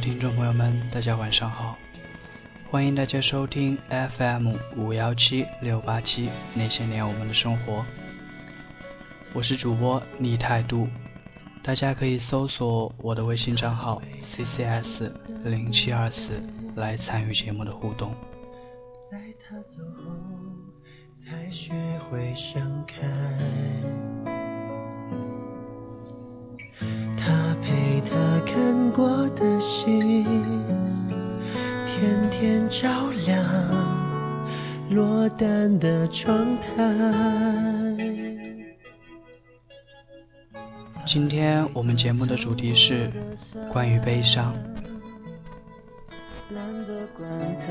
听众朋友们，大家晚上好，欢迎大家收听 FM 五幺七六八七那些年我们的生活，我是主播逆态度，大家可以搜索我的微信账号 ccs 零七二四来参与节目的互动。在他走后，才学会盛开。他陪他看过的照亮落单的窗台。今天我们节目的主题是关于悲伤。懒得管它。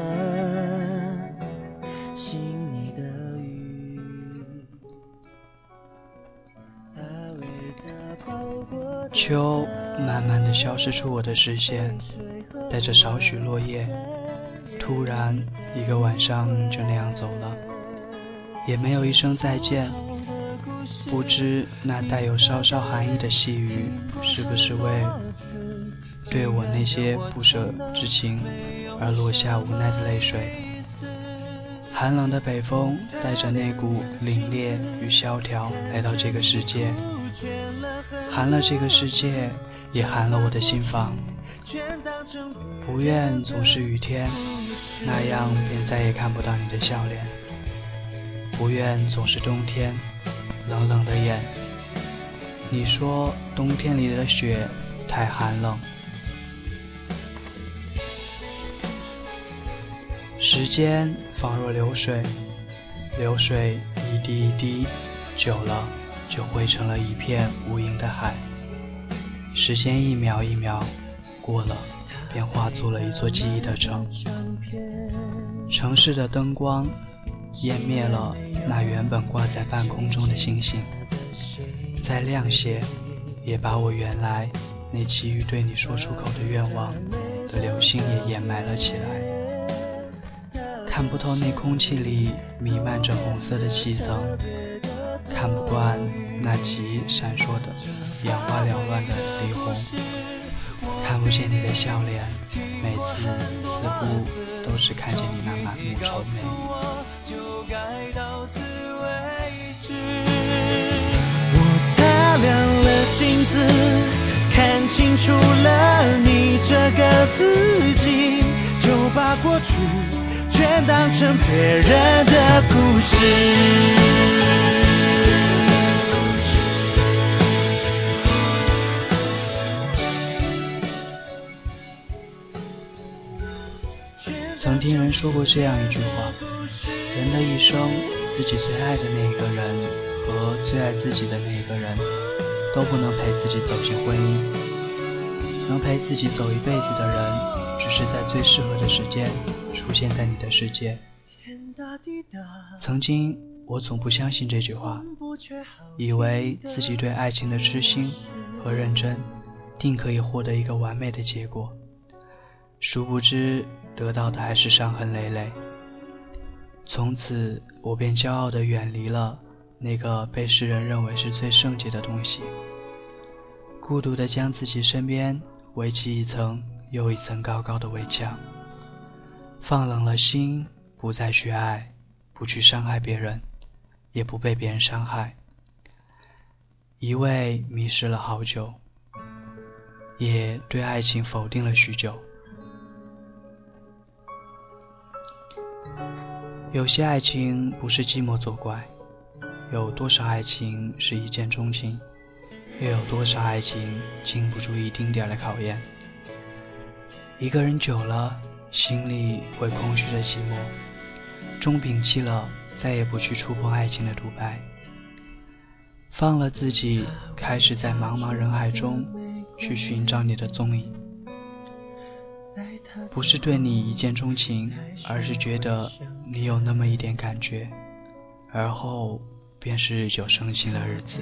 秋慢慢的消失出我的视线，带着少许落叶，突然一个晚上就那样走了，也没有一声再见。不知那带有稍稍寒意的细雨，是不是为对我那些不舍之情而落下无奈的泪水？寒冷的北风带着那股凛冽与萧条来到这个世界。寒了这个世界，也寒了我的心房。不愿总是雨天，那样便再也看不到你的笑脸。不愿总是冬天，冷冷的眼。你说冬天里的雪太寒冷。时间仿若流水，流水一滴一滴，久了。就汇成了一片无垠的海。时间一秒一秒过了，便化作了一座记忆的城。城市的灯光湮灭了那原本挂在半空中的星星，再亮些，也把我原来那急于对你说出口的愿望的流星也掩埋了起来。看不透那空气里弥漫着红色的气层。看不惯那极闪烁的、眼花缭乱的霓虹，看不见你的笑脸，每次似乎都是看见你那满目愁眉。我擦亮了镜子，看清楚了你这个自己，就把过去全当成别人的故事。曾听人说过这样一句话：人的一生，自己最爱的那一个人和最爱自己的那一个人，都不能陪自己走进婚姻。能陪自己走一辈子的人，只是在最适合的时间出现在你的世界。曾经，我总不相信这句话，以为自己对爱情的痴心和认真，定可以获得一个完美的结果。殊不知，得到的还是伤痕累累。从此，我便骄傲地远离了那个被世人认为是最圣洁的东西，孤独地将自己身边围起一层又一层高高的围墙，放冷了心，不再去爱，不去伤害别人，也不被别人伤害。一味迷失了好久，也对爱情否定了许久。有些爱情不是寂寞作怪，有多少爱情是一见钟情，又有多少爱情经不住一丁点的考验？一个人久了，心里会空虚的寂寞，终摒弃了再也不去触碰爱情的独白，放了自己，开始在茫茫人海中去寻找你的踪影。不是对你一见钟情，而是觉得你有那么一点感觉，而后便是日久生情的日子。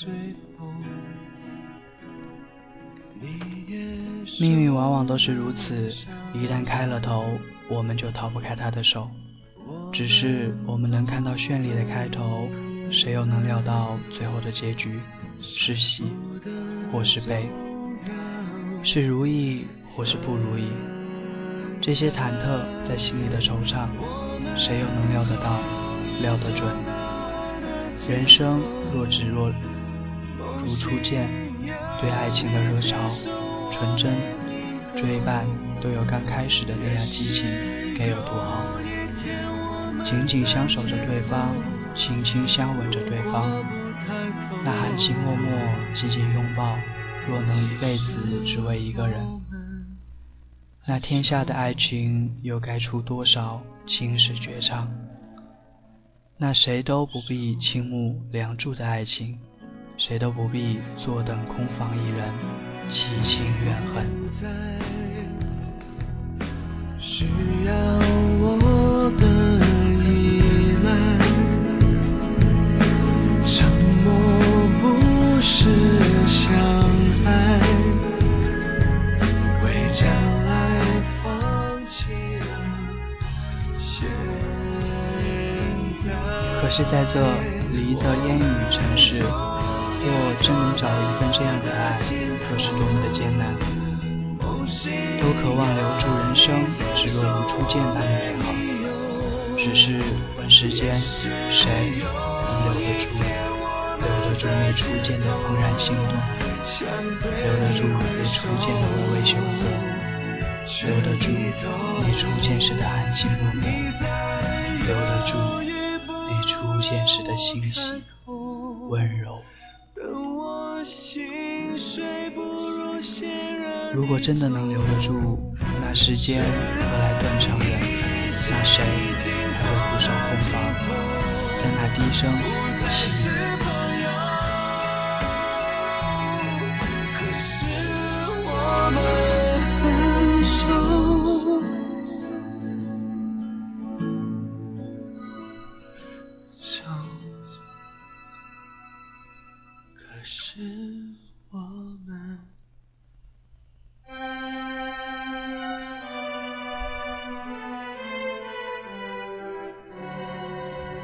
最后命运往往都是如此，一旦开了头，我们就逃不开他的手。只是我们能看到绚丽的开头，谁又能料到最后的结局？是喜或是悲，是如意或是不如意，这些忐忑在心里的惆怅，谁又能料得到，料得准？人生若只若。如初见，对爱情的热潮、纯真、追伴，都有刚开始的那样激情，该有多好？紧紧相守着对方，轻轻相吻着对方，那含情脉脉、紧紧拥抱，若能一辈子只为一个人。那天下的爱情又该出多少青史绝唱？那谁都不必倾慕梁祝的爱情，谁都不必坐等空房一人凄情怨恨。需要我的依赖，沉默不是相爱。为将来放弃现在可是，在这离得烟雨城市，若真能找一份这样的爱，又是多么的艰难。都渴望留住人生，只若如初见般的美好。只是问世间，谁能留得住？留得住那初见的怦然心动，留得住那初见的微微羞涩，留得住那初见时的含情脉脉，留得住。初见时的欣喜温柔。如果真的能留得住，那时间何来断肠人？那谁还会独守空房，在那低声细。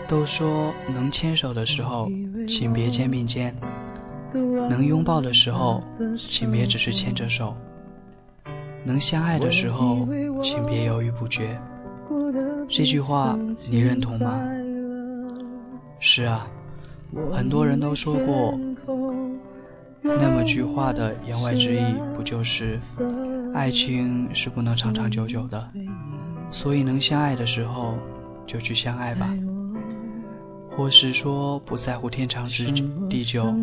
都说能牵手的时候，请别肩并肩；能拥抱的时候，请别只是牵着手；能相爱的时候，请别犹豫不决。这句话你认同吗？是啊，很多人都说过。那么句话的言外之意，不就是爱情是不能长长久久的？所以能相爱的时候，就去相爱吧。或是说不在乎天长地久，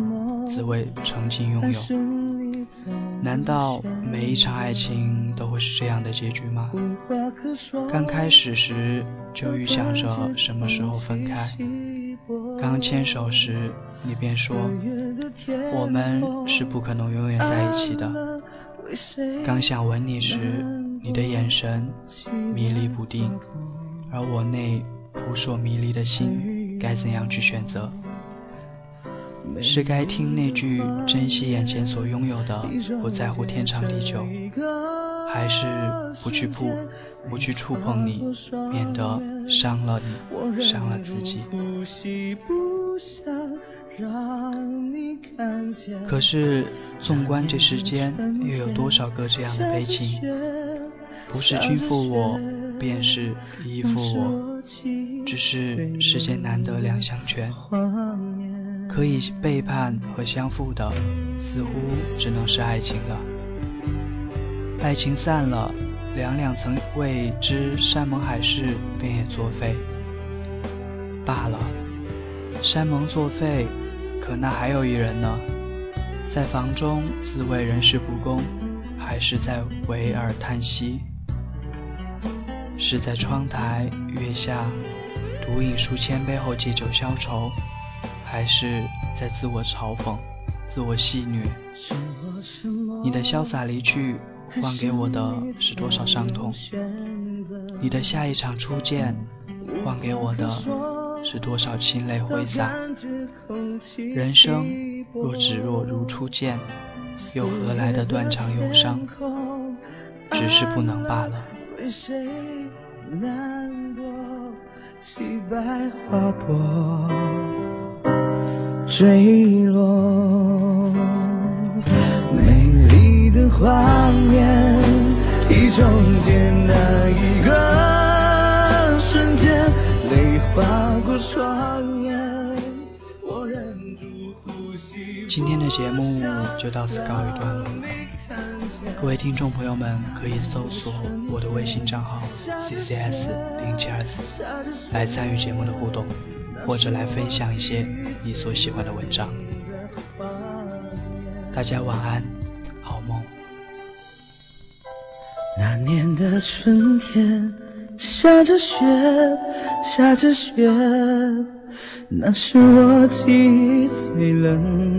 只为曾经拥有。难道每一场爱情都会是这样的结局吗？刚开始时就预想着什么时候分开，刚牵手时你便说我们是不可能永远在一起的。刚想吻你时，你的眼神迷离不定，而我那扑朔迷离的心。该怎样去选择？是该听那句珍惜眼前所拥有的，不在乎天长地久，还是不去碰，不去触碰你，免得伤了你，伤了自己？可是，纵观这世间，又有多少个这样的悲情？不是君负我，便是依附我。只是世间难得两相全，可以背叛和相负的，似乎只能是爱情了。爱情散了，两两曾为之山盟海誓，便也作废罢了。山盟作废，可那还有一人呢？在房中自谓人事不公，还是在为尔叹息？是在窗台月下独饮数千杯后借酒消愁，还是在自我嘲讽、自我戏谑？你的潇洒离去，换给我的是多少伤痛？你的下一场初见，换给我的是多少清泪挥洒？人生若只若如初见，又何来的断肠忧伤？只是不能罢了。为谁难过？凄白花朵坠落，美丽的画面，已终结那一个瞬间，泪划过双眼，我忍住呼吸。今天的节目就到此告一段落。各位听众朋友们，可以搜索我的微信账号 ccs 零七二四来参与节目的互动，或者来分享一些你所喜欢的文章。大家晚安，好梦。那年的春天，下着雪，下着雪，那是我记忆最冷